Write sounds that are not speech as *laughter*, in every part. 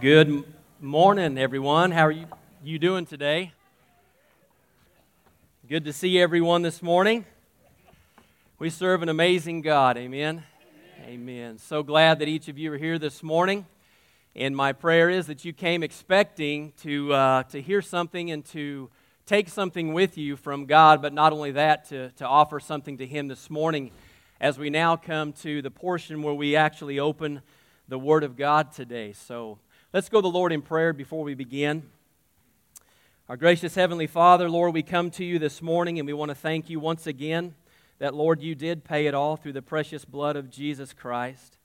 Good morning, everyone. How are you, you doing today? Good to see everyone this morning. We serve an amazing God. Amen. Amen. Amen. So glad that each of you are here this morning. And my prayer is that you came expecting to, uh, to hear something and to take something with you from God, but not only that, to, to offer something to Him this morning as we now come to the portion where we actually open the Word of God today. So Let's go to the Lord in prayer before we begin. Our gracious Heavenly Father, Lord, we come to you this morning and we want to thank you once again that, Lord, you did pay it all through the precious blood of Jesus Christ.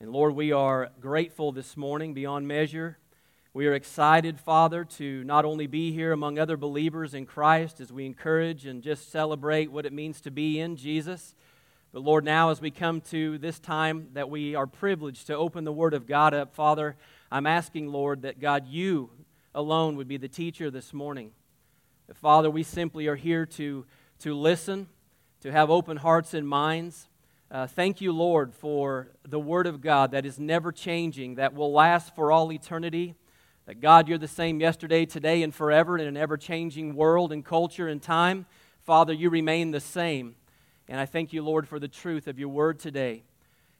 And Lord, we are grateful this morning beyond measure. We are excited, Father, to not only be here among other believers in Christ as we encourage and just celebrate what it means to be in Jesus. But Lord, now as we come to this time that we are privileged to open the Word of God up, Father, I'm asking, Lord, that God, you alone would be the teacher this morning. Father, we simply are here to, to listen, to have open hearts and minds. Uh, thank you, Lord, for the Word of God that is never changing, that will last for all eternity. That, God, you're the same yesterday, today, and forever in an ever changing world and culture and time. Father, you remain the same. And I thank you, Lord, for the truth of your Word today.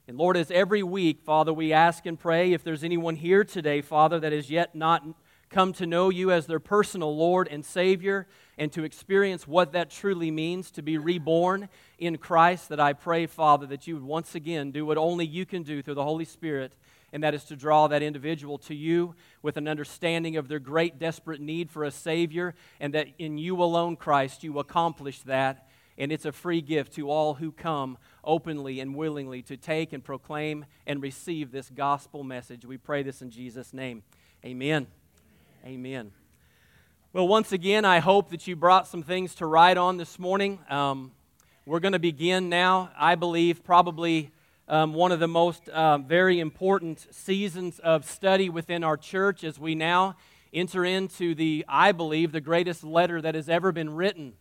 And Lord, as every week, Father, we ask and pray if there's anyone here today, Father, that has yet not come to know you as their personal Lord and Savior and to experience what that truly means to be reborn in Christ, that I pray, Father, that you would once again do what only you can do through the Holy Spirit, and that is to draw that individual to you with an understanding of their great, desperate need for a Savior, and that in you alone, Christ, you accomplish that. And it's a free gift to all who come openly and willingly to take and proclaim and receive this gospel message. We pray this in Jesus' name. Amen. Amen. Well, once again, I hope that you brought some things to write on this morning. Um, we're going to begin now, I believe, probably um, one of the most uh, very important seasons of study within our church as we now enter into the, I believe, the greatest letter that has ever been written.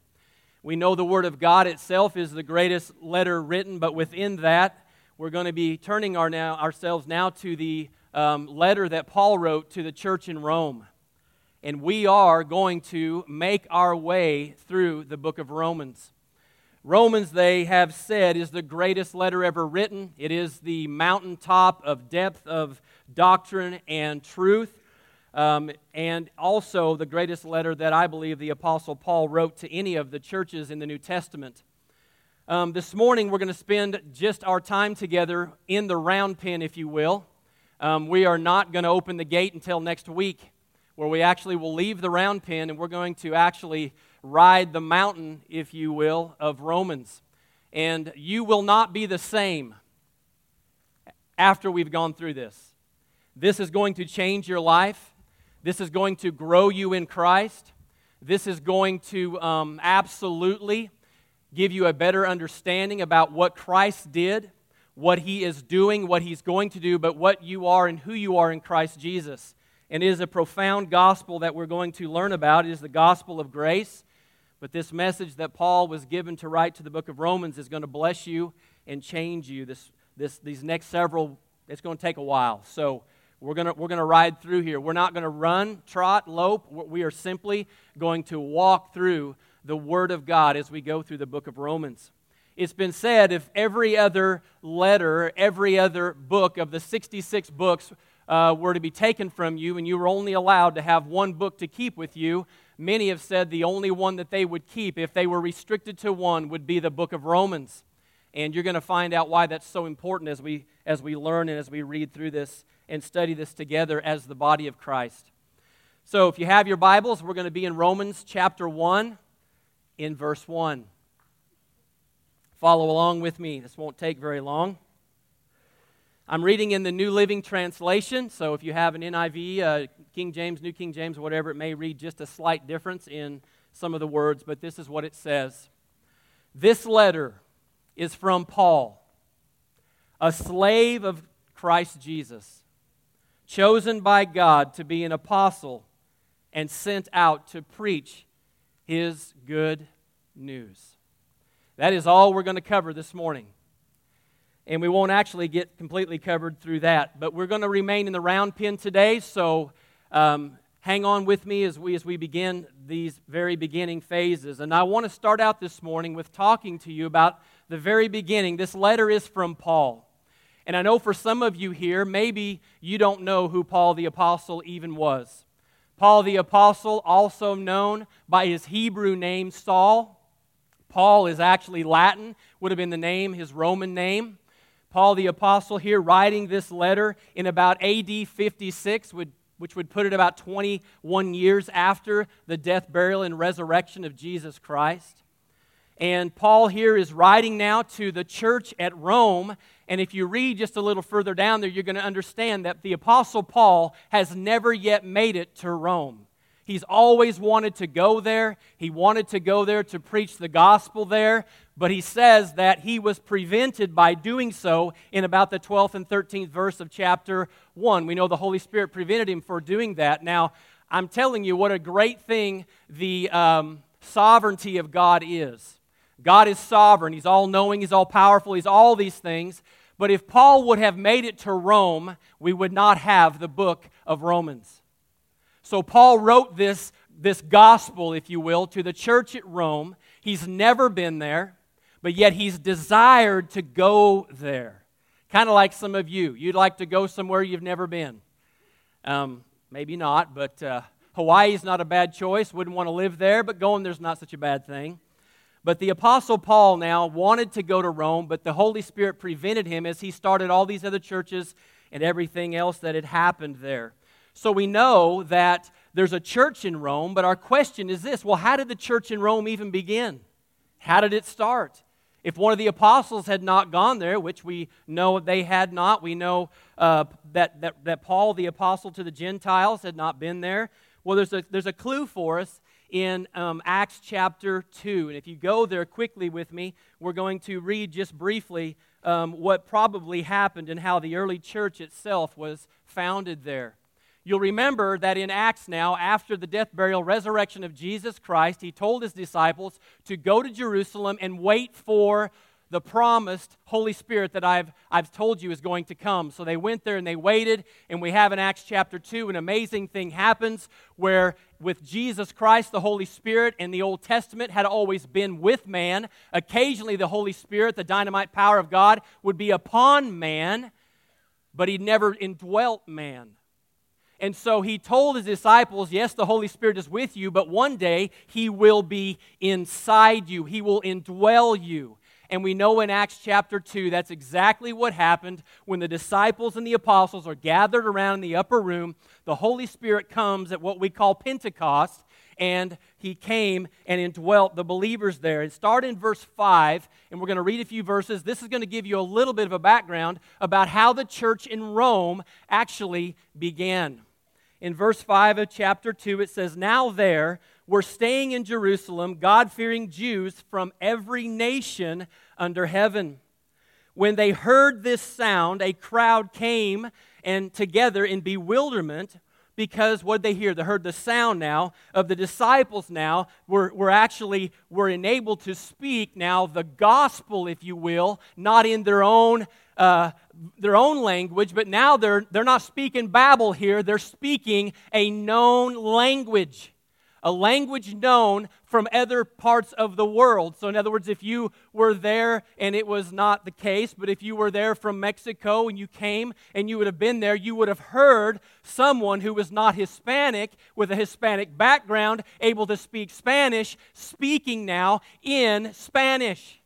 We know the Word of God itself is the greatest letter written, but within that, we're going to be turning our now, ourselves now to the um, letter that Paul wrote to the church in Rome. And we are going to make our way through the book of Romans. Romans, they have said, is the greatest letter ever written. It is the mountaintop of depth of doctrine and truth um, and also the greatest letter that I believe the Apostle Paul wrote to any of the churches in the New Testament. Um, this morning, we're going to spend just our time together in the round pen, if you will. Um, we are not going to open the gate until next week, where we actually will leave the round pen and we're going to actually ride the mountain, if you will, of Romans. And you will not be the same after we've gone through this. This is going to change your life. This is going to grow you in Christ. This is going to um, absolutely give you a better understanding about what Christ did, what he is doing, what he's going to do, but what you are and who you are in Christ Jesus. And it is a profound gospel that we're going to learn about. It is the gospel of grace. But this message that Paul was given to write to the book of Romans is going to bless you and change you this, this, these next several, it's going to take a while. So we're going we're gonna ride through here. We're not going to run, trot, lope. We are simply going to walk through the Word of God as we go through the book of Romans. It's been said if every other letter, every other book of the 66 books uh, were to be taken from you and you were only allowed to have one book to keep with you, many have said the only one that they would keep, if they were restricted to one, would be the book of Romans. And you're going to find out why that's so important as we, as we learn and as we read through this and study this together as the body of Christ. So, if you have your Bibles, we're going to be in Romans chapter 1, in verse 1. Follow along with me. This won't take very long. I'm reading in the New Living Translation, so if you have an NIV, uh, King James, New King James, whatever, it may read just a slight difference in some of the words, but this is what it says. This letter is from Paul, a slave of Christ Jesus, chosen by God to be an apostle and sent out to preach his good news. That is all we're going to cover this morning. and we won't actually get completely covered through that. But we're going to remain in the round pen today, so um, hang on with me as we, as we begin these very beginning phases. And I want to start out this morning with talking to you about the very beginning. This letter is from Paul. And I know for some of you here, maybe you don't know who Paul the Apostle even was. Paul the Apostle, also known by his Hebrew name Saul. Paul is actually Latin, would have been the name, his Roman name. Paul the Apostle here writing this letter in about AD 56, which would put it about 21 years after the death, burial, and resurrection of Jesus Christ. And Paul here is writing now to the church at Rome. And if you read just a little further down there, you're going to understand that the Apostle Paul has never yet made it to Rome. He's always wanted to go there. He wanted to go there to preach the gospel there, but he says that he was prevented by doing so in about the 12th and 13th verse of chapter 1. We know the Holy Spirit prevented him for doing that. Now, I'm telling you what a great thing the um, sovereignty of God is. God is sovereign, He's all knowing, He's all powerful, He's all these things. But if Paul would have made it to Rome, we would not have the book of Romans. So Paul wrote this, this gospel, if you will, to the church at Rome. He's never been there but yet he's desired to go there. Kind of like some of you. You'd like to go somewhere you've never been. Um, maybe not, but uh, Hawaii is not a bad choice. Wouldn't want to live there, but going there's not such a bad thing. But the Apostle Paul now wanted to go to Rome, but the Holy Spirit prevented him as he started all these other churches and everything else that had happened there. So we know that there's a church in Rome, but our question is this well, how did the church in Rome even begin? How did it start? If one of the apostles had not gone there, which we know they had not, we know uh, that, that, that Paul, the apostle to the Gentiles, had not been there. Well, there's a, there's a clue for us in um, Acts chapter 2. And if you go there quickly with me, we're going to read just briefly um, what probably happened and how the early church itself was founded there. You'll remember that in Acts now, after the death, burial, resurrection of Jesus Christ, he told his disciples to go to Jerusalem and wait for the promised Holy Spirit that I've, I've told you is going to come. So they went there and they waited, and we have in Acts chapter 2 an amazing thing happens where with Jesus Christ, the Holy Spirit in the Old Testament had always been with man. Occasionally, the Holy Spirit, the dynamite power of God, would be upon man, but he never indwelt man. And so he told his disciples, Yes, the Holy Spirit is with you, but one day he will be inside you, he will indwell you. And we know in Acts chapter 2, that's exactly what happened when the disciples and the apostles are gathered around in the upper room. The Holy Spirit comes at what we call Pentecost, and he came and indwelt the believers there. And start in verse 5, and we're going to read a few verses. This is going to give you a little bit of a background about how the church in Rome actually began in verse 5 of chapter 2, it says, Now there were staying in Jerusalem God fearing Jews from every nation under heaven. When they heard this sound, a crowd came and together in bewilderment because what they hear? They heard the sound now of the disciples now were, were actually were enabled to speak now the gospel, if you will, not in their own uh, their own language, but now they're, they're not speaking Babel here, they're speaking a known language, a language known from other parts of the world. So, in other words, if you were there and it was not the case, but if you were there from Mexico and you came and you would have been there, you would have heard someone who was not Hispanic with a Hispanic background able to speak Spanish speaking now in Spanish.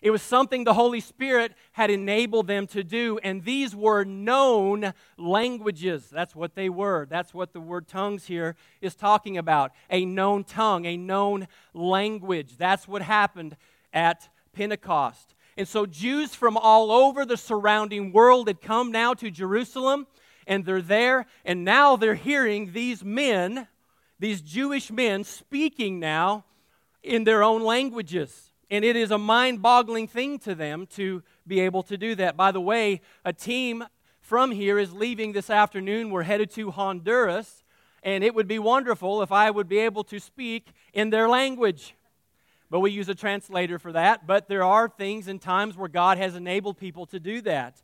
It was something the Holy Spirit had enabled them to do, and these were known languages. That's what they were. That's what the word tongues here is talking about a known tongue, a known language. That's what happened at Pentecost. And so Jews from all over the surrounding world had come now to Jerusalem, and they're there, and now they're hearing these men, these Jewish men, speaking now in their own languages. And it is a mind boggling thing to them to be able to do that. By the way, a team from here is leaving this afternoon. We're headed to Honduras, and it would be wonderful if I would be able to speak in their language. but we use a translator for that. But there are things and times where God has enabled people to do that.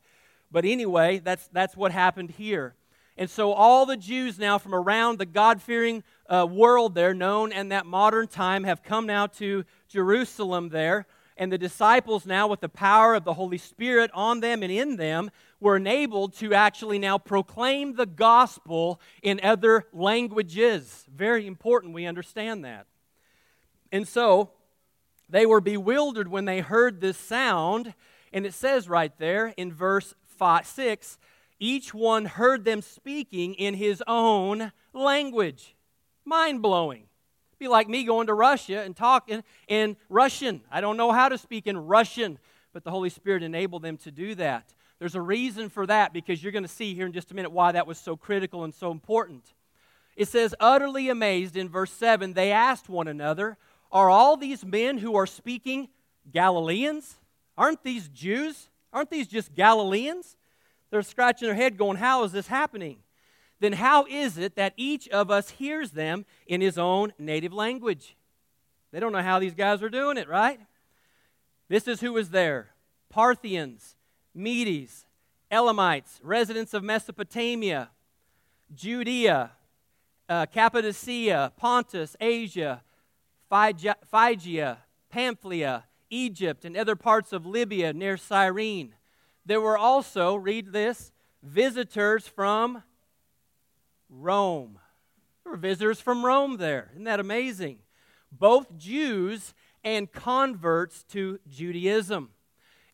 But anyway, that's, that's what happened here. And so all the Jews now from around the God fearing uh, world there, known in that modern time, have come now to Jerusalem there. And the disciples, now with the power of the Holy Spirit on them and in them, were enabled to actually now proclaim the gospel in other languages. Very important we understand that. And so they were bewildered when they heard this sound. And it says right there in verse five, 6 each one heard them speaking in his own language. Mind blowing. Be like me going to Russia and talking in Russian. I don't know how to speak in Russian, but the Holy Spirit enabled them to do that. There's a reason for that because you're going to see here in just a minute why that was so critical and so important. It says, utterly amazed in verse 7, they asked one another, Are all these men who are speaking Galileans? Aren't these Jews? Aren't these just Galileans? They're scratching their head, going, How is this happening? Then how is it that each of us hears them in his own native language? They don't know how these guys are doing it, right? This is who was there Parthians, Medes, Elamites, residents of Mesopotamia, Judea, uh, Cappadocia, Pontus, Asia, Phrygia, Pamphylia, Egypt, and other parts of Libya near Cyrene there were also, read this, visitors from Rome. There were visitors from Rome there. Isn't that amazing? Both Jews and converts to Judaism.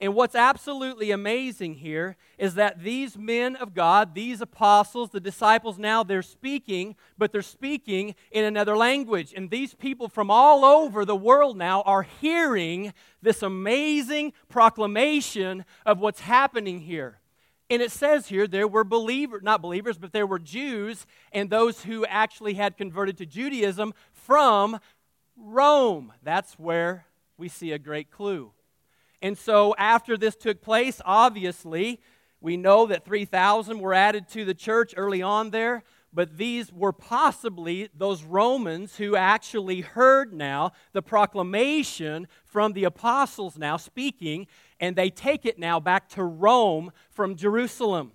And what's absolutely amazing here is that these men of God, these apostles, the disciples now, they're speaking, but they're speaking in another language. And these people from all over the world now are hearing this amazing proclamation of what's happening here. And it says here there were believers, not believers, but there were Jews and those who actually had converted to Judaism from Rome. That's where we see a great clue. And so, after this took place, obviously, we know that 3,000 were added to the church early on there, but these were possibly those Romans who actually heard now the proclamation from the apostles now speaking, and they take it now back to Rome from Jerusalem.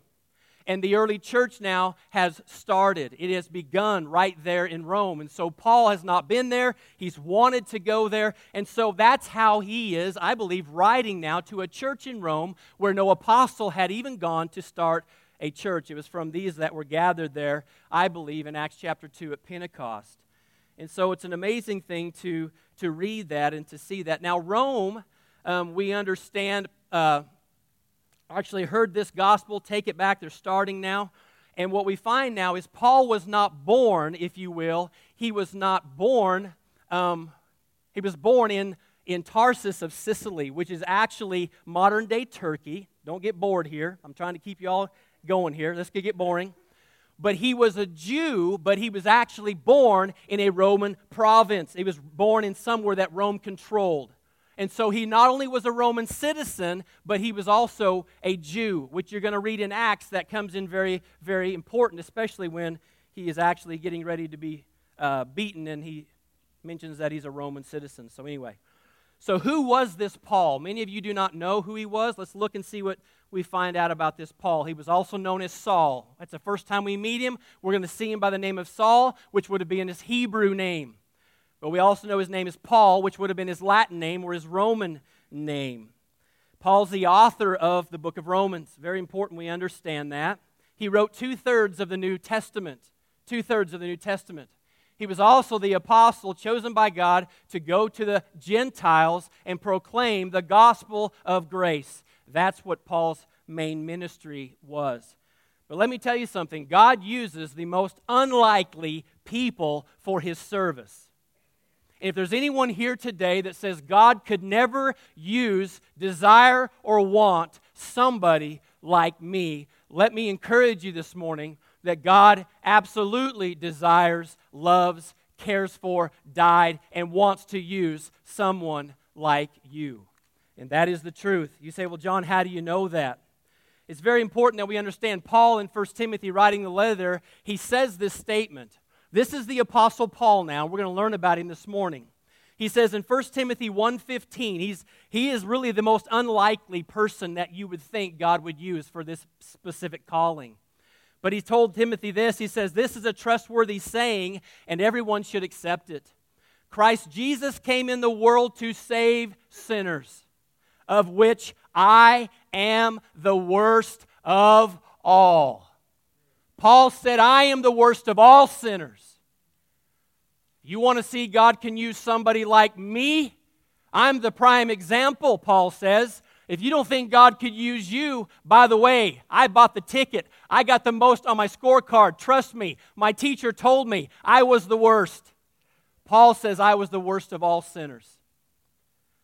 And the early church now has started. It has begun right there in Rome. And so Paul has not been there. He's wanted to go there. And so that's how he is, I believe, writing now to a church in Rome where no apostle had even gone to start a church. It was from these that were gathered there, I believe, in Acts chapter 2 at Pentecost. And so it's an amazing thing to, to read that and to see that. Now, Rome, um, we understand. Uh, actually heard this gospel, take it back. They're starting now. And what we find now is Paul was not born, if you will, he was not born, um, he was born in, in Tarsus of Cilicia, which is actually modern day Turkey. Don't get bored here. I'm trying to keep you all going here. This could get boring. But he was a Jew, but he was actually born in a Roman province. He was born in somewhere that Rome controlled. And so he not only was a Roman citizen, but he was also a Jew, which you're going to read in Acts that comes in very, very important, especially when he is actually getting ready to be uh, beaten and he mentions that he's a Roman citizen. So, anyway, so who was this Paul? Many of you do not know who he was. Let's look and see what we find out about this Paul. He was also known as Saul. That's the first time we meet him. We're going to see him by the name of Saul, which would have been his Hebrew name. But we also know his name is Paul, which would have been his Latin name or his Roman name. Paul's the author of the book of Romans. Very important we understand that. He wrote two thirds of the New Testament. Two thirds of the New Testament. He was also the apostle chosen by God to go to the Gentiles and proclaim the gospel of grace. That's what Paul's main ministry was. But let me tell you something God uses the most unlikely people for his service if there's anyone here today that says God could never use, desire, or want somebody like me, let me encourage you this morning that God absolutely desires, loves, cares for, died, and wants to use someone like you. And that is the truth. You say, well, John, how do you know that? It's very important that we understand Paul in 1 Timothy writing the letter, he says this statement. This is the Apostle Paul now. We're going to learn about him this morning. He says in 1 Timothy 1:15, he's he is really the most unlikely person that you would think God would use for this specific calling. But he told Timothy this, he says, "This is a trustworthy saying and everyone should accept it. Christ Jesus came in the world to save sinners, of which I am the worst of all." Paul said, "I am the worst of all sinners." You want to see God can use somebody like me? I'm the prime example, Paul says. If you don't think God could use you, by the way, I bought the ticket. I got the most on my scorecard. Trust me, my teacher told me I was the worst. Paul says I was the worst of all sinners.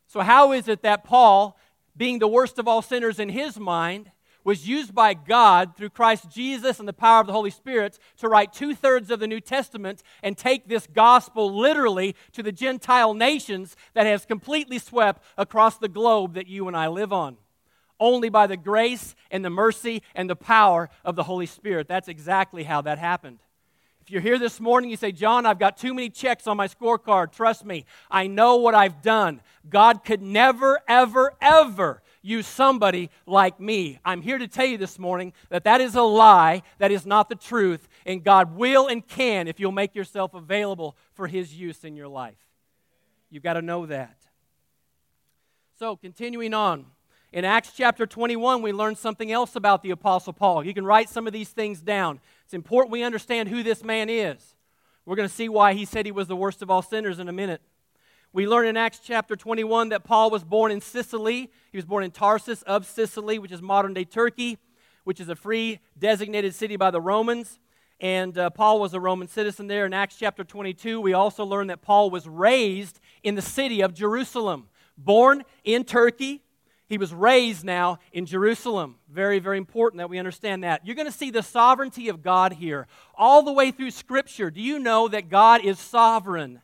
So, how is it that Paul, being the worst of all sinners in his mind, was used by God through Christ Jesus and the power of the Holy Spirit to write two thirds of the New Testament and take this gospel literally to the Gentile nations that has completely swept across the globe that you and I live on. Only by the grace and the mercy and the power of the Holy Spirit. That's exactly how that happened. If you're here this morning, you say, John, I've got too many checks on my scorecard. Trust me, I know what I've done. God could never, ever, ever use somebody like me. I'm here to tell you this morning that that is a lie, that is not the truth, and God will and can if you'll make yourself available for His use in your life. You've got to know that. So, continuing on. In Acts chapter 21, we learn something else about the Apostle Paul. You can write some of these things down. It's important we understand who this man is. We're going to see why he said he was the worst of all sinners in a minute. We learn in Acts chapter 21 that Paul was born in Cilicia. He was born in Tarsus of Cilicia, which is modern day Turkey, which is a free designated city by the Romans. And uh, Paul was a Roman citizen there. In Acts chapter 22, we also learn that Paul was raised in the city of Jerusalem. Born in Turkey, he was raised now in Jerusalem. Very, very important that we understand that. You're going to see the sovereignty of God here all the way through Scripture. Do you know that God is sovereign?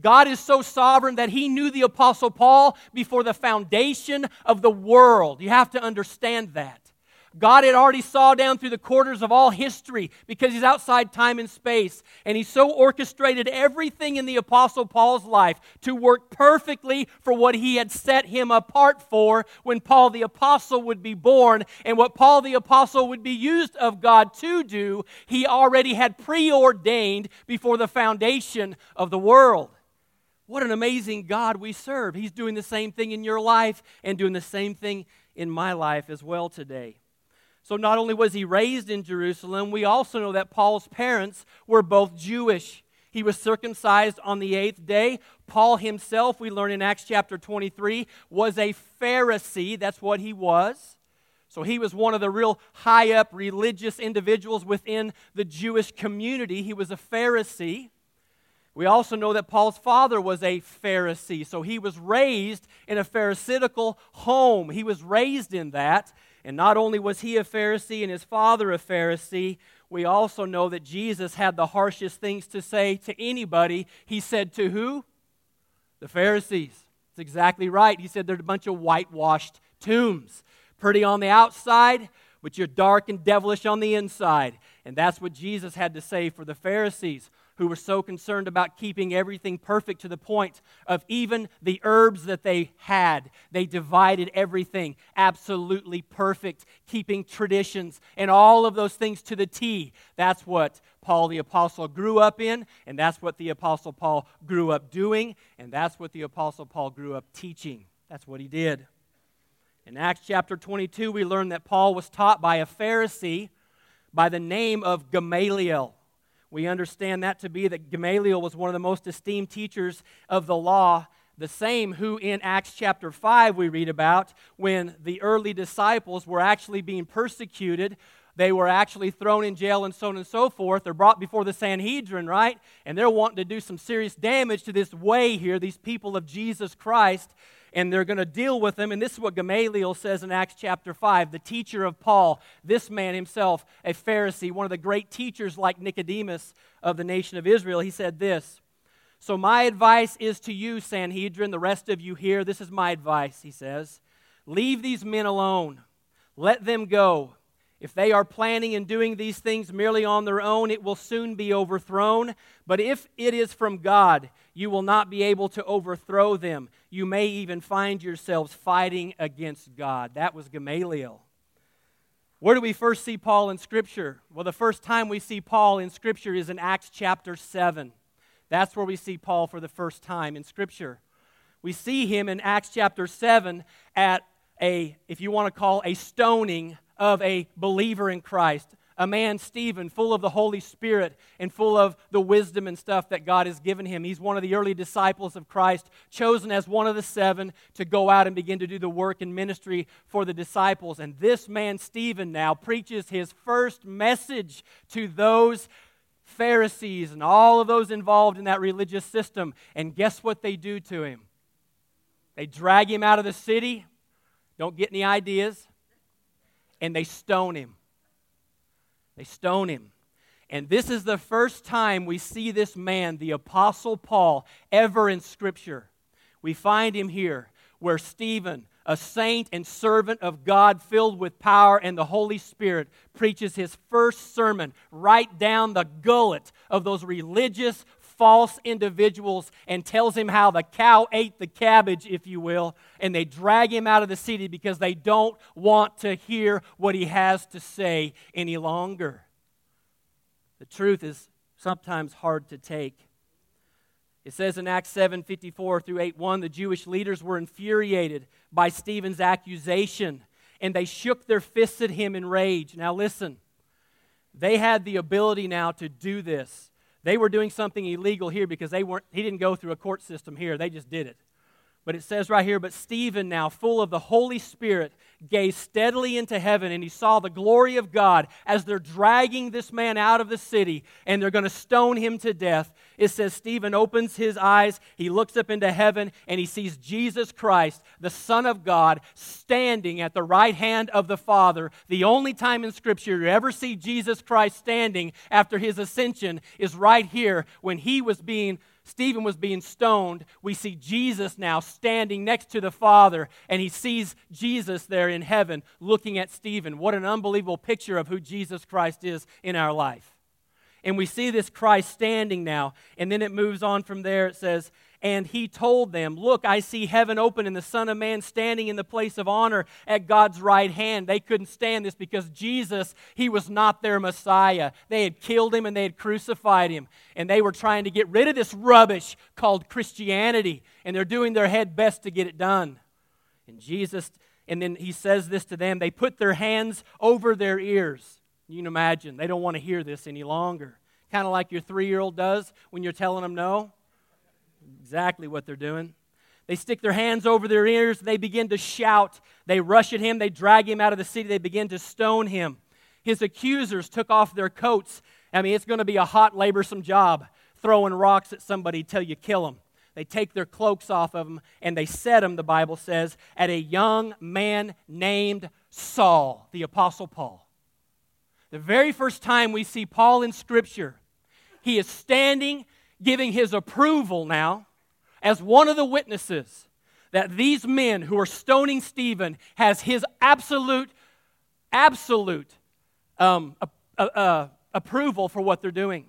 God is so sovereign that he knew the Apostle Paul before the foundation of the world. You have to understand that. God had already saw down through the quarters of all history because he's outside time and space. And he so orchestrated everything in the Apostle Paul's life to work perfectly for what he had set him apart for when Paul the Apostle would be born. And what Paul the Apostle would be used of God to do, he already had preordained before the foundation of the world. What an amazing God we serve. He's doing the same thing in your life and doing the same thing in my life as well today. So, not only was he raised in Jerusalem, we also know that Paul's parents were both Jewish. He was circumcised on the eighth day. Paul himself, we learn in Acts chapter 23, was a Pharisee. That's what he was. So he was one of the real high up religious individuals within the Jewish community. He was a Pharisee. We also know that Paul's father was a Pharisee, so he was raised in a Pharisaical home. He was raised in that. And not only was he a Pharisee and his father a Pharisee, we also know that Jesus had the harshest things to say to anybody. He said to who? The Pharisees. That's exactly right. He said they're a bunch of whitewashed tombs. Pretty on the outside, but you're dark and devilish on the inside. And that's what Jesus had to say for the Pharisees who were so concerned about keeping everything perfect to the point of even the herbs that they had. They divided everything absolutely perfect, keeping traditions and all of those things to the T. That's what Paul the Apostle grew up in, and that's what the Apostle Paul grew up doing, and that's what the Apostle Paul grew up teaching. That's what he did. In Acts chapter 22, we learn that Paul was taught by a Pharisee by the name of Gamaliel. We understand that to be that Gamaliel was one of the most esteemed teachers of the law, the same who in Acts chapter 5 we read about when the early disciples were actually being persecuted. They were actually thrown in jail and so on and so forth. They're brought before the Sanhedrin, right? And they're wanting to do some serious damage to this way here, these people of Jesus Christ and they're going to deal with them. And this is what Gamaliel says in Acts chapter 5, the teacher of Paul, this man himself, a Pharisee, one of the great teachers like Nicodemus of the nation of Israel. He said this So, my advice is to you, Sanhedrin, the rest of you here. This is my advice, he says. Leave these men alone, let them go, If they are planning and doing these things merely on their own, it will soon be overthrown. But if it is from God, you will not be able to overthrow them. You may even find yourselves fighting against God. That was Gamaliel. Where do we first see Paul in Scripture? Well, the first time we see Paul in Scripture is in Acts chapter 7. That's where we see Paul for the first time in Scripture. We see him in Acts chapter 7 at a, if you want to call, a stoning of a believer in Christ, a man, Stephen, full of the Holy Spirit and full of the wisdom and stuff that God has given him. He's one of the early disciples of Christ, chosen as one of the seven to go out and begin to do the work and ministry for the disciples. And this man, Stephen, now preaches his first message to those Pharisees and all of those involved in that religious system. And guess what they do to him? They drag him out of the city. Don't get any ideas and they stone him. They stone him. And this is the first time we see this man, the Apostle Paul, ever in Scripture. We find him here where Stephen, a saint and servant of God filled with power and the Holy Spirit, preaches his first sermon right down the gullet of those religious false individuals and tells him how the cow ate the cabbage, if you will, and they drag him out of the city because they don't want to hear what he has to say any longer. The truth is sometimes hard to take. It says in Acts 7 54 through 8 1, the Jewish leaders were infuriated by Stephen's accusation and they shook their fists at him in rage. Now, listen, they had the ability now to do this they were doing something illegal here because they weren't, he didn't go through a court system here. They just did it. But it says right here, but Stephen, now full of the Holy Spirit, gazed steadily into heaven and he saw the glory of God as they're dragging this man out of the city and they're going to stone him to death. It says Stephen opens his eyes, he looks up into heaven, and he sees Jesus Christ, the Son of God, standing at the right hand of the Father. The only time in Scripture you ever see Jesus Christ standing after his ascension is right here when he was being Stephen was being stoned, we see Jesus now standing next to the Father, and he sees Jesus there in heaven looking at Stephen. What an unbelievable picture of who Jesus Christ is in our life. And we see this Christ standing now, and then it moves on from there. It says, and he told them, Look, I see heaven open and the Son of Man standing in the place of honor at God's right hand. They couldn't stand this because Jesus, he was not their Messiah. They had killed him and they had crucified him. And they were trying to get rid of this rubbish called Christianity. And they're doing their head best to get it done. And Jesus, and then he says this to them they put their hands over their ears. You can imagine, they don't want to hear this any longer. Kind of like your three year old does when you're telling them no exactly what they're doing. They stick their hands over their ears. They begin to shout. They rush at him. They drag him out of the city. They begin to stone him. His accusers took off their coats. I mean, it's going to be a hot, laborsome job throwing rocks at somebody till you kill them. They take their cloaks off of them and they set them, the Bible says, at a young man named Saul, the Apostle Paul. The very first time we see Paul in Scripture, he is standing giving his approval now as one of the witnesses that these men who are stoning Stephen has his absolute, absolute um, approval for what they're doing.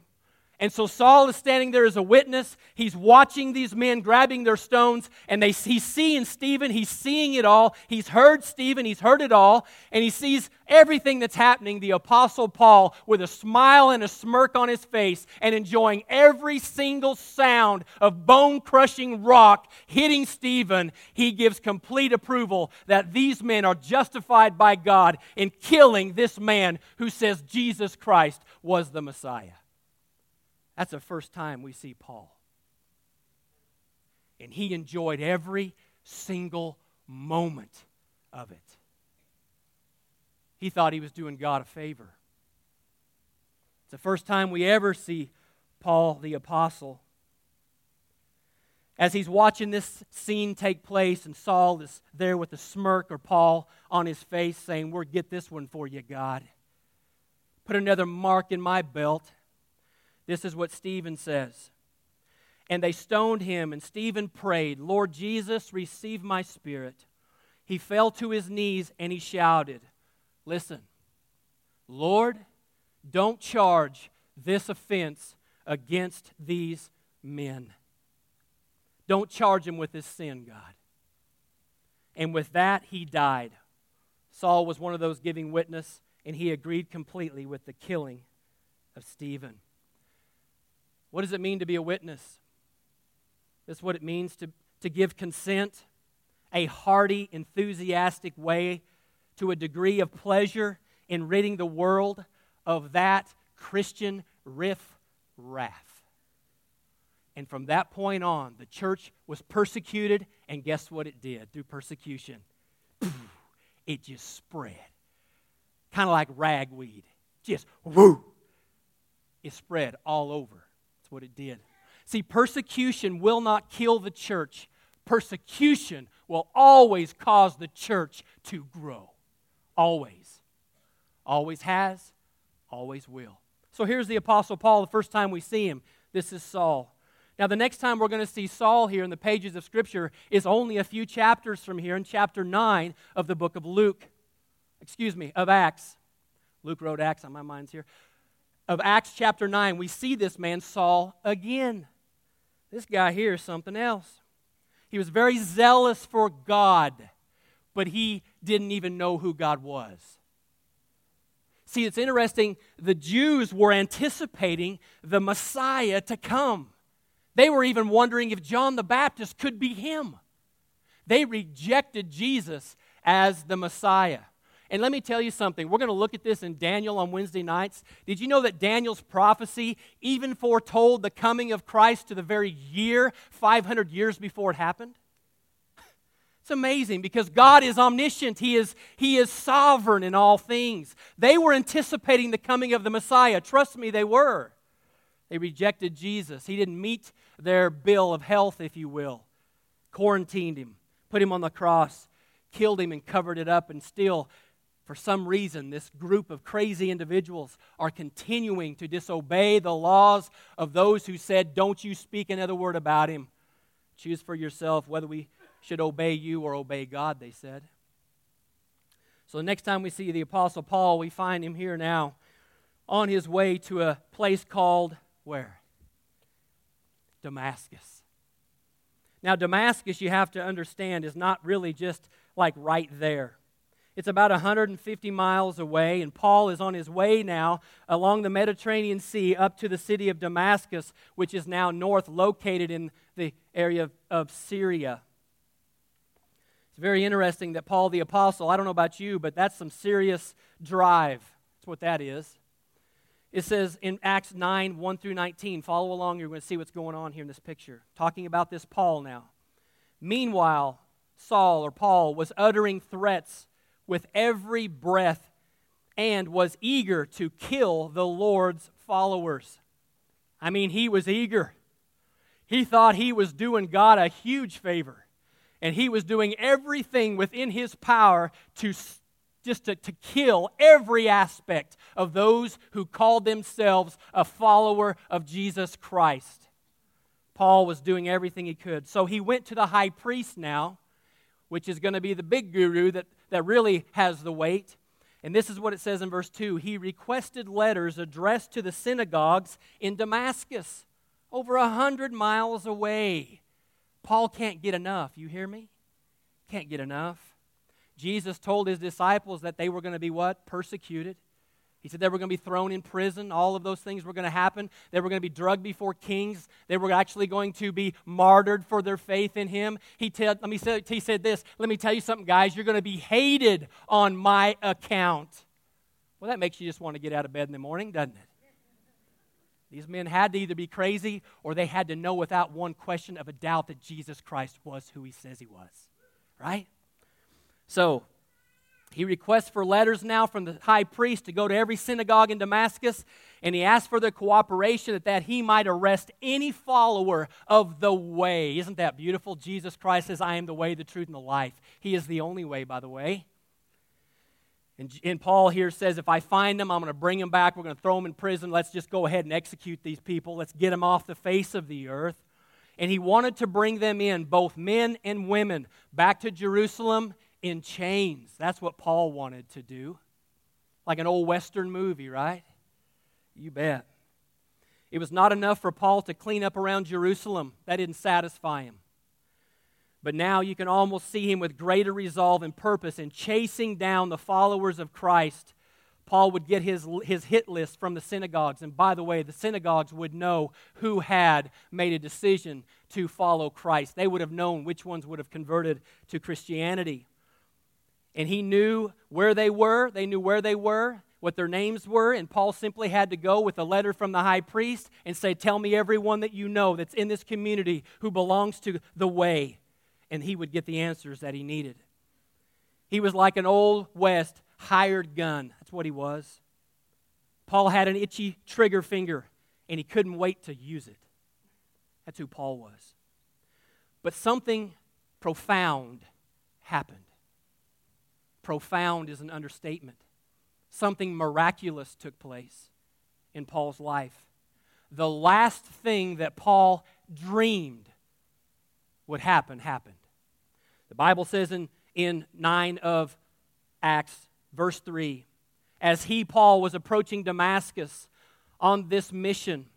And so Saul is standing there as a witness. He's watching these men grabbing their stones, and they, he's seeing Stephen. He's seeing it all. He's heard Stephen. He's heard it all. And he sees everything that's happening. The Apostle Paul, with a smile and a smirk on his face, and enjoying every single sound of bone crushing rock hitting Stephen, he gives complete approval that these men are justified by God in killing this man who says Jesus Christ was the Messiah. That's the first time we see Paul. And he enjoyed every single moment of it. He thought he was doing God a favor. It's the first time we ever see Paul the Apostle. As he's watching this scene take place, and Saul is there with a smirk or Paul on his face saying, We'll get this one for you, God. Put another mark in my belt. This is what Stephen says. And they stoned him, and Stephen prayed, Lord Jesus, receive my spirit. He fell to his knees and he shouted, Listen, Lord, don't charge this offense against these men. Don't charge him with this sin, God. And with that, he died. Saul was one of those giving witness, and he agreed completely with the killing of Stephen. What does it mean to be a witness? This is what it means to, to give consent, a hearty, enthusiastic way to a degree of pleasure in ridding the world of that Christian riff raff. And from that point on, the church was persecuted, and guess what it did through persecution? It just spread. Kind of like ragweed. Just whoo! It spread all over. What it did. See, persecution will not kill the church, persecution will always cause the church to grow. Always. Always has, always will. So here's the Apostle Paul, the first time we see him. This is Saul. Now, the next time we're going to see Saul here in the pages of Scripture is only a few chapters from here in chapter 9 of the book of Luke. Excuse me, of Acts. Luke wrote Acts on my mind's here. Of Acts chapter 9, we see this man, Saul, again. This guy here is something else. He was very zealous for God, but he didn't even know who God was. See, it's interesting. The Jews were anticipating the Messiah to come. They were even wondering if John the Baptist could be him. They rejected Jesus as the Messiah. And let me tell you something. We're going to look at this in Daniel on Wednesday nights. Did you know that Daniel's prophecy even foretold the coming of Christ to the very year 500 years before it happened? It's amazing because God is omniscient. He is, he is sovereign in all things. They were anticipating the coming of the Messiah. Trust me, they were. They rejected Jesus. He didn't meet their bill of health, if you will. Quarantined him, put him on the cross, killed him, and covered it up. And still, for some reason, this group of crazy individuals are continuing to disobey the laws of those who said, Don't you speak another word about him. Choose for yourself whether we should obey you or obey God, they said. So the next time we see the Apostle Paul, we find him here now on his way to a place called where? Damascus. Now, Damascus, you have to understand, is not really just like right there. It's about 150 miles away, and Paul is on his way now along the Mediterranean Sea up to the city of Damascus, which is now north, located in the area of, of Syria. It's very interesting that Paul the Apostle, I don't know about you, but that's some serious drive. That's what that is. It says in Acts 9 1 through 19, follow along, you're going to see what's going on here in this picture. Talking about this Paul now. Meanwhile, Saul or Paul was uttering threats with every breath and was eager to kill the Lord's followers. I mean, he was eager. He thought he was doing God a huge favor and he was doing everything within his power to just to, to kill every aspect of those who called themselves a follower of Jesus Christ. Paul was doing everything he could. So he went to the high priest now, which is going to be the big guru that, that really has the weight. And this is what it says in verse 2 He requested letters addressed to the synagogues in Damascus, over a hundred miles away. Paul can't get enough. You hear me? Can't get enough. Jesus told his disciples that they were going to be what? Persecuted. He said they were going to be thrown in prison. All of those things were going to happen. They were going to be drugged before kings. They were actually going to be martyred for their faith in him. He, tell, let me say, he said this Let me tell you something, guys. You're going to be hated on my account. Well, that makes you just want to get out of bed in the morning, doesn't it? These men had to either be crazy or they had to know without one question of a doubt that Jesus Christ was who he says he was. Right? So, he requests for letters now from the high priest to go to every synagogue in Damascus, and he asks for their cooperation that, that he might arrest any follower of the way. Isn't that beautiful? Jesus Christ says, I am the way, the truth, and the life. He is the only way, by the way. And, and Paul here says, if I find them, I'm going to bring them back. We're going to throw them in prison. Let's just go ahead and execute these people. Let's get them off the face of the earth. And he wanted to bring them in, both men and women, back to Jerusalem in chains. That's what Paul wanted to do. Like an old Western movie, right? You bet. It was not enough for Paul to clean up around Jerusalem, that didn't satisfy him. But now you can almost see him with greater resolve and purpose in chasing down the followers of Christ. Paul would get his, his hit list from the synagogues. And by the way, the synagogues would know who had made a decision to follow Christ. They would have known which ones would have converted to Christianity. And he knew where they were, they knew where they were, what their names were, and Paul simply had to go with a letter from the high priest and say, Tell me everyone that you know that's in this community who belongs to the way. And he would get the answers that he needed. He was like an old West hired gun. That's what he was. Paul had an itchy trigger finger, and he couldn't wait to use it. That's who Paul was. But something profound happened. Profound is an understatement something miraculous took place in Paul's life. The last thing that Paul dreamed would happen happened. The Bible says in, in 9 of Acts, verse 3, as he, Paul, was approaching Damascus on this mission,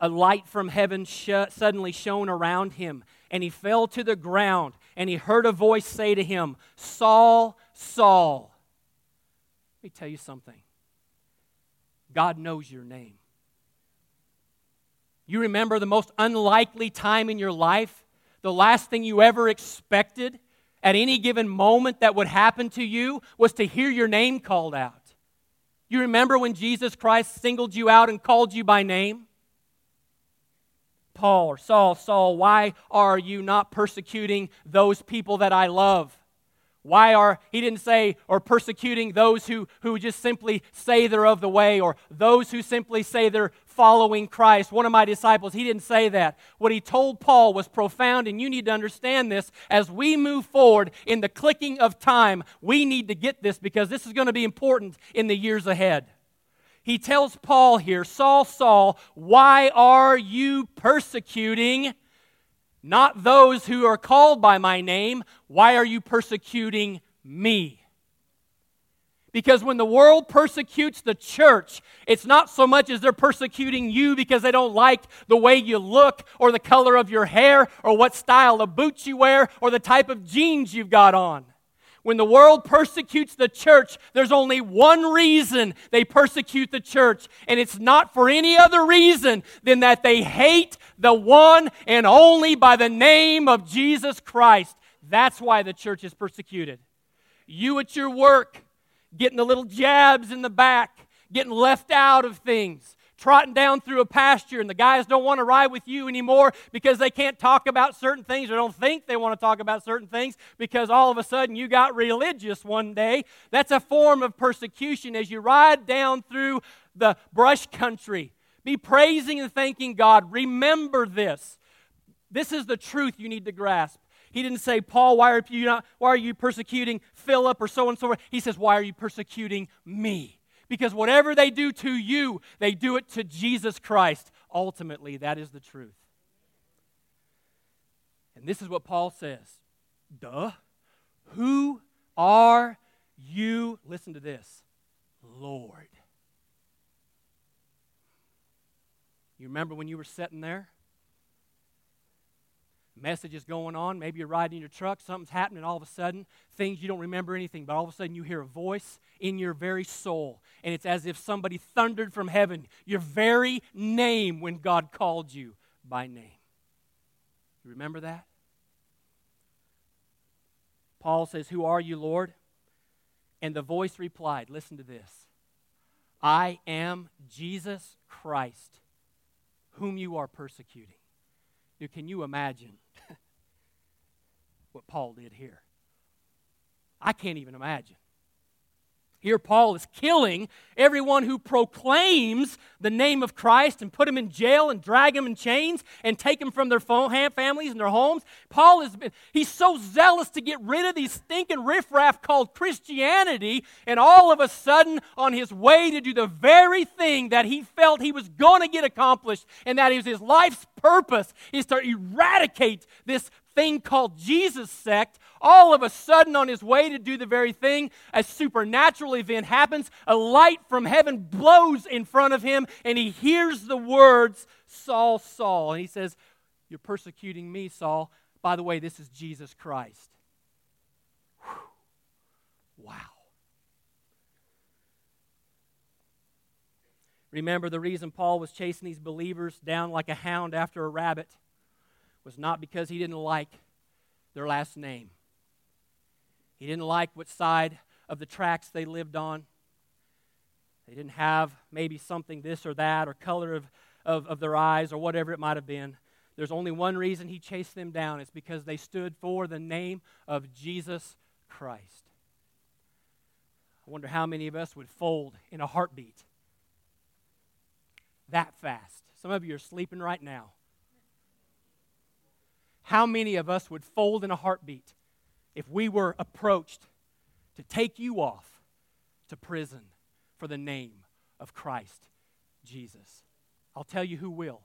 a light from heaven sh- suddenly shone around him, and he fell to the ground, and he heard a voice say to him, Saul, Saul, let me tell you something God knows your name. You remember the most unlikely time in your life, the last thing you ever expected at any given moment that would happen to you was to hear your name called out. You remember when Jesus Christ singled you out and called you by name? Paul or Saul, Saul, why are you not persecuting those people that I love? Why are, he didn't say, or persecuting those who, who just simply say they're of the way, or those who simply say they're following Christ. One of my disciples, he didn't say that. What he told Paul was profound, and you need to understand this. As we move forward in the clicking of time, we need to get this because this is going to be important in the years ahead. He tells Paul here, Saul, Saul, why are you persecuting? Not those who are called by my name. Why are you persecuting me? Because when the world persecutes the church, it's not so much as they're persecuting you because they don't like the way you look or the color of your hair or what style of boots you wear or the type of jeans you've got on. When the world persecutes the church, there's only one reason they persecute the church, and it's not for any other reason than that they hate the one and only by the name of Jesus Christ. That's why the church is persecuted. You at your work, getting the little jabs in the back, getting left out of things trotting down through a pasture and the guys don't want to ride with you anymore because they can't talk about certain things or don't think they want to talk about certain things because all of a sudden you got religious one day. That's a form of persecution as you ride down through the brush country. Be praising and thanking God. Remember this. This is the truth you need to grasp. He didn't say, Paul, why are you not, why are you persecuting Philip or so and so? He says, Why are you persecuting me? Because whatever they do to you, they do it to Jesus Christ. Ultimately, that is the truth. And this is what Paul says Duh. Who are you? Listen to this Lord. You remember when you were sitting there? Message is going on. Maybe you're riding in your truck, something's happening, all of a sudden, things you don't remember anything, but all of a sudden you hear a voice in your very soul. And it's as if somebody thundered from heaven your very name when God called you by name. You remember that? Paul says, Who are you, Lord? And the voice replied, Listen to this I am Jesus Christ, whom you are persecuting. Now, can you imagine *laughs* what Paul did here? I can't even imagine. Here, Paul is killing everyone who proclaims the name of Christ and put them in jail and drag them in chains and take them from their families and their homes. Paul is he's so zealous to get rid of these stinking riffraff called Christianity, and all of a sudden, on his way to do the very thing that he felt he was going to get accomplished, and that is his life's purpose, is to eradicate this thing called Jesus sect, all of a sudden, on his way to do the very thing, a supernatural event happens. A light from heaven blows in front of him, and he hears the words, Saul, Saul. And he says, You're persecuting me, Saul. By the way, this is Jesus Christ. Whew. Wow. Remember, the reason Paul was chasing these believers down like a hound after a rabbit was not because he didn't like their last name. He didn't like what side of the tracks they lived on. They didn't have maybe something this or that or color of, of, of their eyes or whatever it might have been. There's only one reason he chased them down. It's because they stood for the name of Jesus Christ. I wonder how many of us would fold in a heartbeat that fast. Some of you are sleeping right now. How many of us would fold in a heartbeat if we were approached to take you off to prison for the name of Christ Jesus? I'll tell you who will.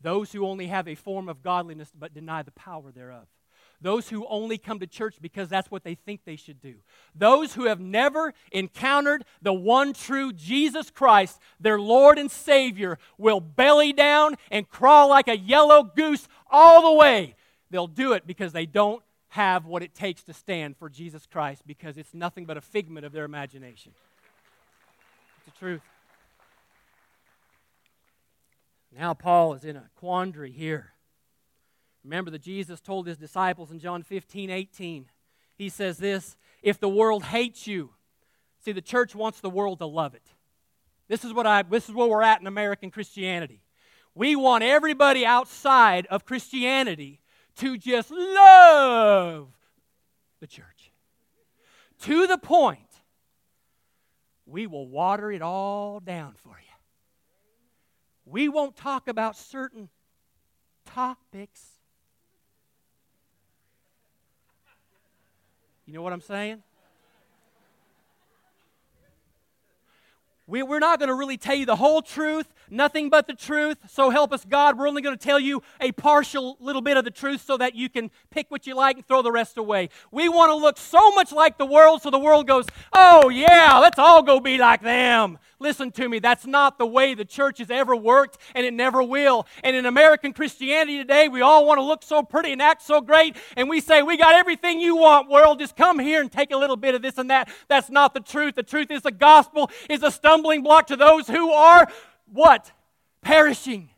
Those who only have a form of godliness but deny the power thereof. Those who only come to church because that's what they think they should do. Those who have never encountered the one true Jesus Christ, their Lord and Savior, will belly down and crawl like a yellow goose all the way. They'll do it because they don't have what it takes to stand for Jesus Christ because it's nothing but a figment of their imagination. It's the truth. Now, Paul is in a quandary here. Remember that Jesus told his disciples in John 15, 18. He says this If the world hates you, see, the church wants the world to love it. This is what I this is where we're at in American Christianity. We want everybody outside of Christianity to just love the church. To the point we will water it all down for you. We won't talk about certain topics You know what I'm saying? We, we're not going to really tell you the whole truth, nothing but the truth. So help us God. We're only going to tell you a partial little bit of the truth so that you can pick what you like and throw the rest away. We want to look so much like the world so the world goes, oh, yeah, let's all go be like them. Listen to me, that's not the way the church has ever worked, and it never will. And in American Christianity today, we all want to look so pretty and act so great, and we say, We got everything you want, world. Just come here and take a little bit of this and that. That's not the truth. The truth is the gospel is a stumbling block to those who are what? Perishing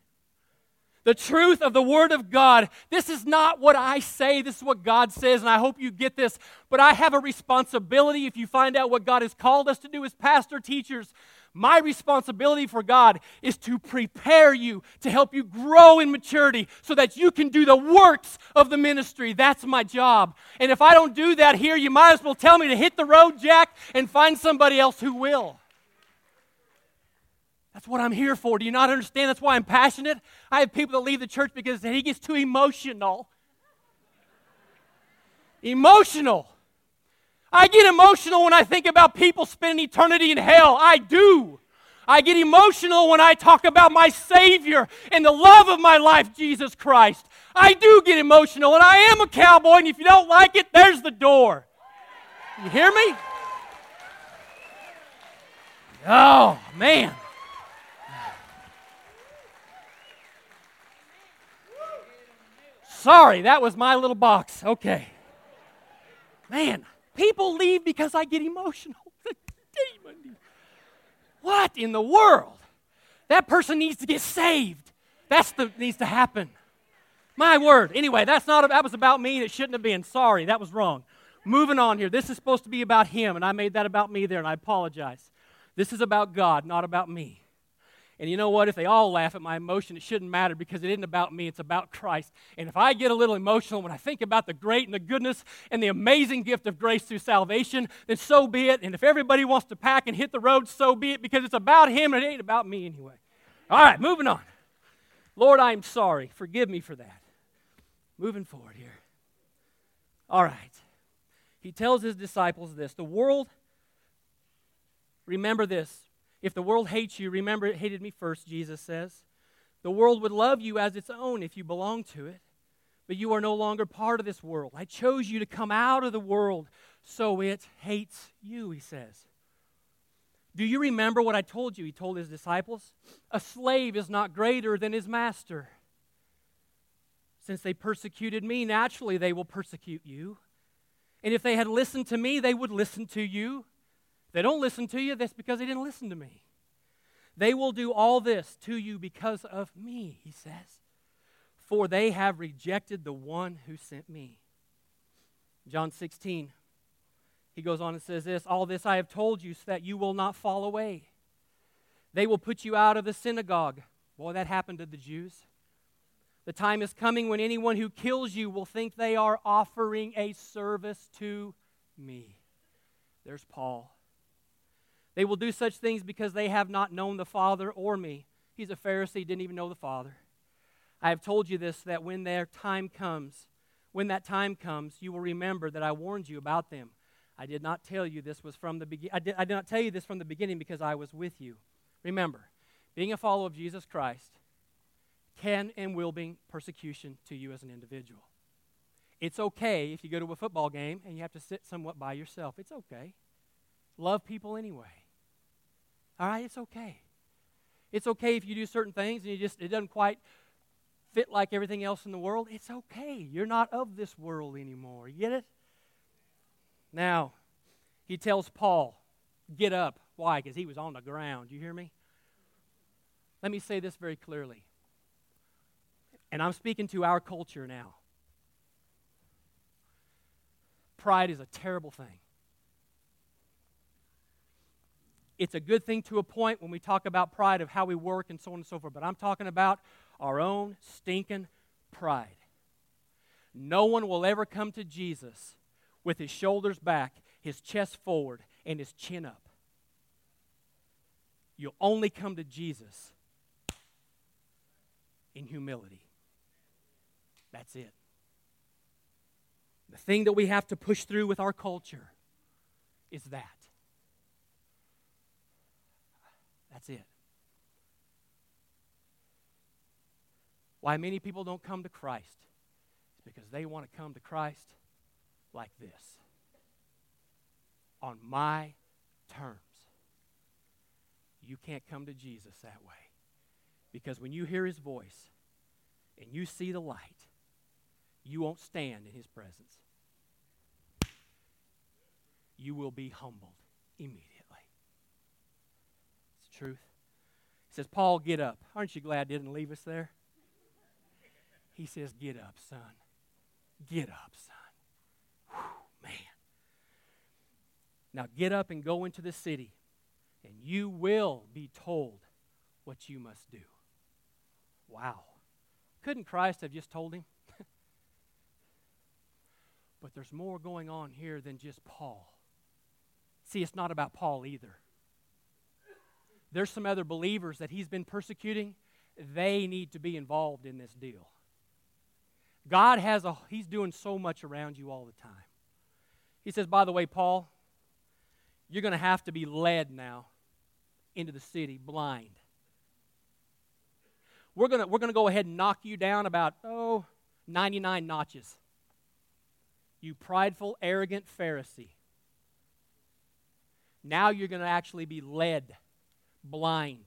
the truth of the Word of God. This is not what I say, this is what God says, and I hope you get this. But I have a responsibility if you find out what God has called us to do as pastor teachers my responsibility for God is to prepare you, to help you grow in maturity so that you can do the works of the ministry. That's my job. And if I don't do that here, you might as well tell me to hit the road, Jack, and find somebody else who will. That's what I'm here for. Do you not understand? That's why I'm passionate. I have people that leave the church because he gets too emotional. Emotional. I get emotional when I think about people spending eternity in hell. I do. I get emotional when I talk about my Savior and the love of my life, Jesus Christ. I do get emotional, and I am a cowboy, and if you don't like it, there's the door. You hear me? Oh, man. Sorry, that was my little box. Okay. Man. People leave because I get emotional. *laughs* what in the world? That person needs to get saved. That's the needs to happen. My word. Anyway, that's not that was about me it shouldn't have been. Sorry, that was wrong. Moving on here. This is supposed to be about him, and I made that about me there, and I apologize. This is about God, not about me. And you know what? If they all laugh at my emotion, it shouldn't matter because it isn't about me, it's about Christ. And if I get a little emotional when I think about the great and the goodness and the amazing gift of grace through salvation, then so be it. And if everybody wants to pack and hit the road, so be it because it's about Him and it ain't about me anyway. All right, moving on. Lord, I'm sorry. Forgive me for that. Moving forward here. All right. He tells his disciples this the world, remember this, if the world hates you, remember it hated me first, Jesus says. The world would love you as its own if you belong to it. but you are no longer part of this world. I chose you to come out of the world, so it hates you, he says. Do you remember what I told you? He told his disciples. A slave is not greater than his master. Since they persecuted me, naturally they will persecute you. And if they had listened to me, they would listen to you. They don't listen to you, that's because they didn't listen to me. They will do all this to you because of me, he says for they have rejected the one who sent me. John 16, he goes on and says this All this I have told you so that you will not fall away. They will put you out of the synagogue. Boy, that happened to the Jews. The time is coming when anyone who kills you will think they are offering a service to me. There's Paul. They will do such things because they have not known the Father or me. He's a Pharisee, didn't even know the Father. I have told you this that when their time comes, when that time comes, you will remember that I warned you about them. I did not tell you this was from the beginning. I I did not tell you this from the beginning because I was with you. Remember, being a follower of Jesus Christ can and will bring persecution to you as an individual. It's okay if you go to a football game and you have to sit somewhat by yourself. It's okay. Love people anyway. All right, it's okay. It's okay if you do certain things and you just it doesn't quite fit like everything else in the world, it's okay. You're not of this world anymore. You get it? Now, he tells Paul, get up. Why? Because he was on the ground. You hear me? Let me say this very clearly. And I'm speaking to our culture now. Pride is a terrible thing. It's a good thing to a point when we talk about pride of how we work and so on and so forth, but I'm talking about our own stinking pride. No one will ever come to Jesus with his shoulders back, his chest forward, and his chin up. You'll only come to Jesus in humility. That's it. The thing that we have to push through with our culture is that. That's it. Why many people don't come to Christ is because they want to come to Christ like this on my terms. You can't come to Jesus that way. Because when you hear his voice and you see the light, you won't stand in his presence. You will be humbled immediately. Truth. He says, Paul, get up. Aren't you glad didn't leave us there? He says, Get up, son. Get up, son. Whew, man. Now get up and go into the city, and you will be told what you must do. Wow. Couldn't Christ have just told him? *laughs* but there's more going on here than just Paul. See, it's not about Paul either. There's some other believers that he's been persecuting. They need to be involved in this deal. God has a, He's doing so much around you all the time. He says, by the way, Paul, you're going to have to be led now into the city blind. We're going we're to go ahead and knock you down about, oh, 99 notches. You prideful, arrogant Pharisee. Now you're going to actually be led blind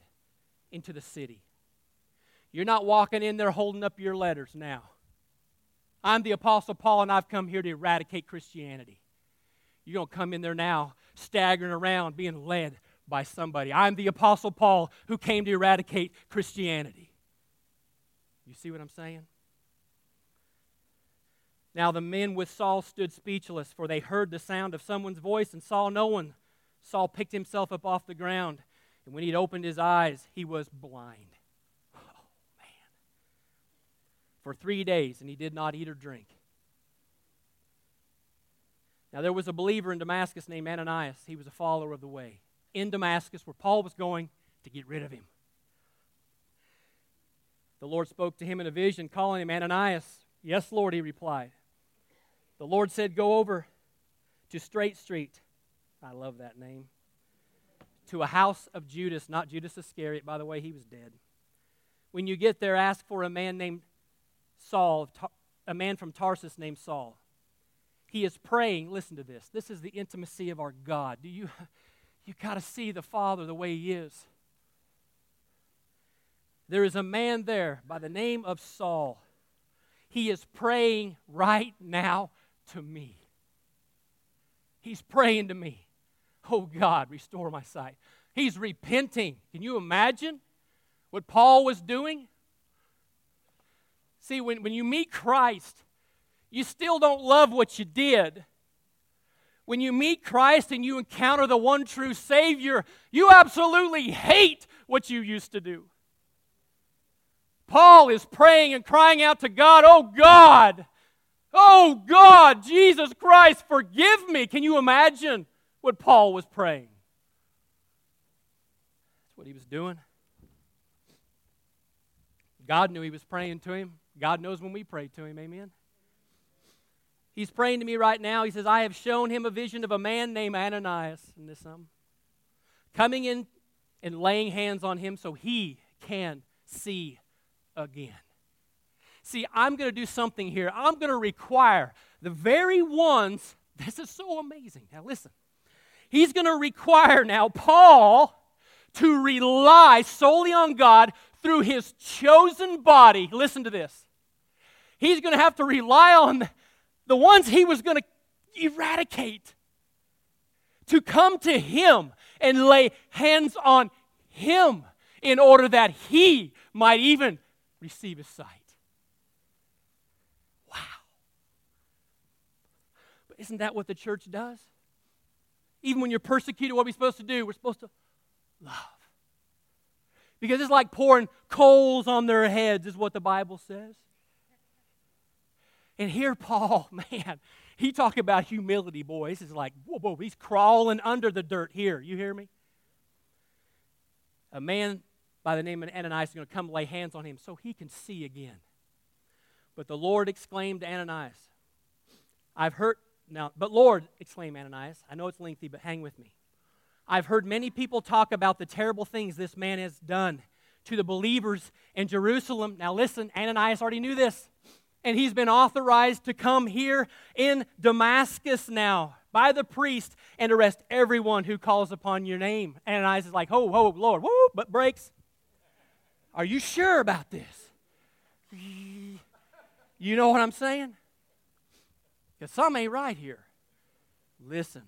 into the city. You're not walking in there holding up your letters now. I'm the Apostle Paul, and I've come here to eradicate Christianity. You're going to come in there now, staggering around, being led by somebody. I'm the Apostle Paul who came to eradicate Christianity. You see what I'm saying? Now the men with Saul stood speechless, for they heard the sound of someone's voice and saw no one. Saul picked himself up off the ground, and when he'd opened his eyes, he was blind Oh, man. for three days, and he did not eat or drink. Now, there was a believer in Damascus named Ananias. He was a follower of the way. In Damascus, where Paul was going to get rid of him. The Lord spoke to him in a vision, calling him Ananias. Yes, Lord, he replied. The Lord said, Go over to Straight Street. I love that name. To a house of Judas, not Judas Iscariot, by the way, he was dead. When you get there, ask for a man named Saul a man from Tarsus named Saul. He is praying. Listen to this. This is the intimacy of our God. Do you *laughs* you got to see the Father the way he is. There is a man there by the name of Saul. He is praying right now to me. He's praying to me. Oh God, restore my sight. He's repenting. Can you imagine what Paul was doing? See, when, when you meet Christ, you still don't love what you did. When you meet Christ and you encounter the one true Savior, you absolutely hate what you used to do. Paul is praying and crying out to God, Oh God, oh God, Jesus Christ, forgive me. Can you imagine what Paul was praying? That's what he was doing. God knew he was praying to him. God knows when we pray to him. Amen. He's praying to me right now. He says, I have shown him a vision of a man named Ananias. And this um, coming in and laying hands on him so he can see again. See, I'm going to do something here. I'm going to require the very ones, *laughs* this is so amazing. Now, listen. He's going to require now Paul to rely solely on God through his chosen body. Listen to this. He's going to have to rely on the ones he was going to eradicate to come to him and lay hands on him in order that he might even receive his sight. Wow. But isn't that what the church does? Even when you're persecuted, what are we supposed to do? We're supposed to love. Because it's like pouring coals on their heads, is what the Bible says. And here, Paul, *laughs* man, he talk about humility, boys. It's like, whoa, whoa, he's crawling under the dirt here. You hear me? A man by the name of Ananias is going to come lay hands on him so he can see again. But the Lord exclaimed to Ananias, I've heard, now, but Lord, exclaimed Ananias, I know it's lengthy, but hang with me. I've heard many people talk about the terrible things this man has done to the believers in Jerusalem. Now, listen, Ananias already knew this, and he's been authorized to come here in Damascus now by the priest and arrest everyone who calls upon your name. Ananias is like, oh, oh, Lord, whoo, but breaks. Are you sure about this? You know what I'm saying? Because some ain't right here. Listen,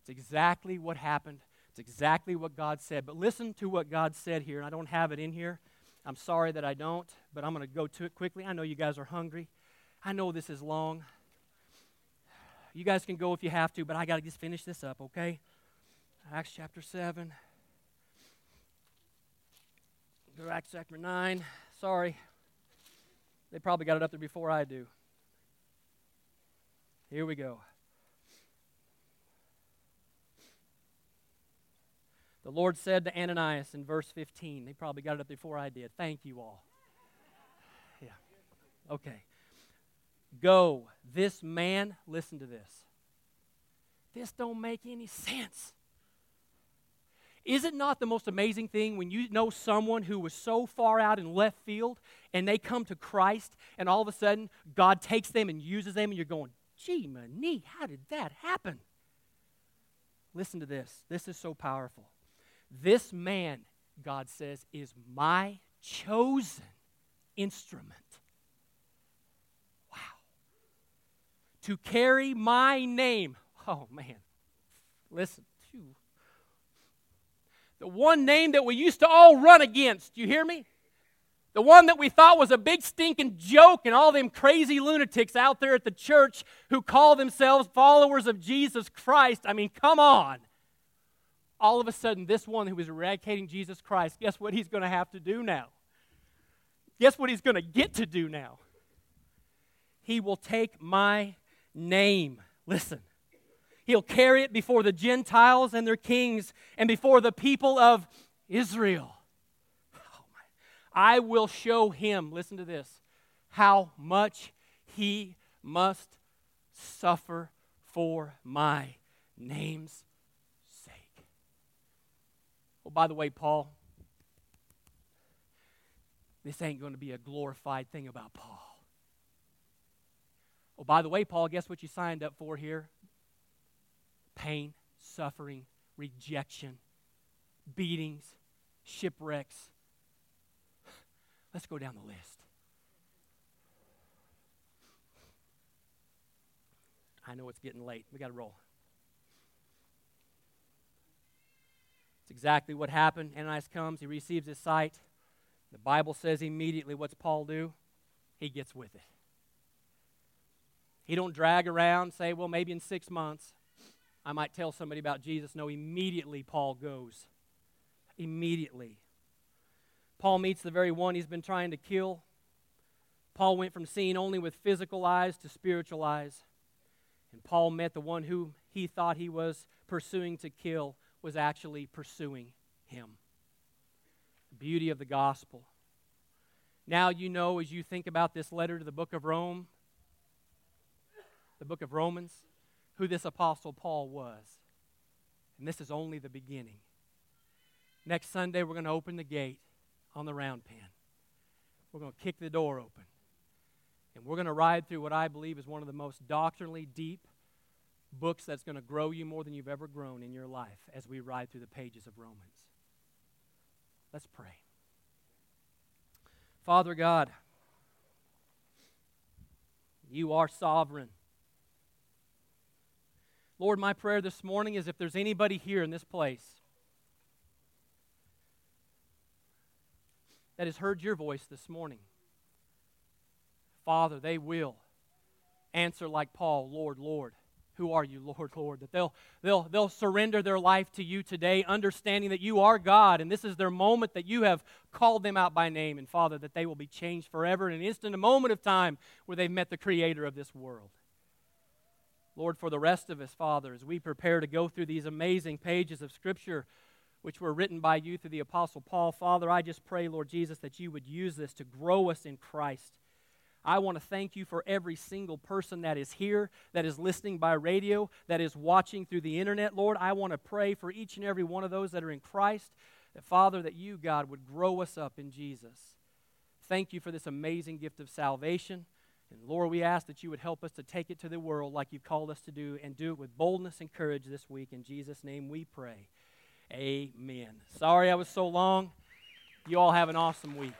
it's exactly what happened. It's exactly what God said. But listen to what God said here, and I don't have it in here. I'm sorry that I don't, but I'm going to go to it quickly. I know you guys are hungry. I know this is long. You guys can go if you have to, but I got to just finish this up, okay? Acts chapter 7. Go Acts chapter 9. Sorry. They probably got it up there before I do. Here we go. The Lord said to Ananias in verse 15, they probably got it up before I did. Thank you all. Yeah. Okay. Go. This man, listen to this. This don't make any sense. Is it not the most amazing thing when you know someone who was so far out in left field and they come to Christ and all of a sudden God takes them and uses them and you're going, gee, money, how did that happen? Listen to this. This is so powerful. This man, God says, is my chosen instrument. Wow. To carry my name. Oh, man. Listen. To the one name that we used to all run against. You hear me? The one that we thought was a big stinking joke, and all them crazy lunatics out there at the church who call themselves followers of Jesus Christ. I mean, come on. All of a sudden, this one who was eradicating Jesus Christ, guess what he's going to have to do now? Guess what he's going to get to do now? He will take my name. Listen. He'll carry it before the Gentiles and their kings and before the people of Israel. I will show him, listen to this, how much he must suffer for my name's sake. Oh, by the way, Paul, this ain't going to be a glorified thing about Paul. Oh, by the way, Paul, guess what you signed up for here? Pain, suffering, rejection, beatings, shipwrecks. Let's go down the list. I know it's getting late. We got to roll. It's exactly what happened. Ananias comes, he receives his sight. The Bible says immediately what's Paul do? He gets with it. He don't drag around, say, well, maybe in six months I might tell somebody about Jesus. No, immediately Paul goes. Immediately. Paul meets the very one he's been trying to kill. Paul went from seeing only with physical eyes to spiritual eyes. And Paul met the one who he thought he was pursuing to kill was actually pursuing him. The beauty of the gospel. Now you know as you think about this letter to the book of Rome, the book of Romans, who this apostle Paul was. And this is only the beginning. Next Sunday, we're going to open the gate on the round pen. We're going to kick the door open. And we're going to ride through what I believe is one of the most doctrinally deep books that's going to grow you more than you've ever grown in your life as we ride through the pages of Romans. Let's pray. Father God, you are sovereign. Lord, my prayer this morning is if there's anybody here in this place that has heard your voice this morning, Father, they will answer like Paul, Lord, Lord. Who are you, Lord, Lord? That they'll, they'll, they'll surrender their life to you today, understanding that you are God, and this is their moment that you have called them out by name. And Father, that they will be changed forever in an instant, a moment of time where they've met the Creator of this world. Lord, for the rest of us, Father, as we prepare to go through these amazing pages of Scripture which were written by you through the Apostle Paul, Father, I just pray, Lord Jesus, that you would use this to grow us in Christ. I want to thank you for every single person that is here, that is listening by radio, that is watching through the internet, Lord. I want to pray for each and every one of those that are in Christ, that, Father, that you, God, would grow us up in Jesus. Thank you for this amazing gift of salvation. And Lord, we ask that you would help us to take it to the world like you've called us to do and do it with boldness and courage this week. In Jesus' name we pray. Amen. Sorry I was so long. You all have an awesome week.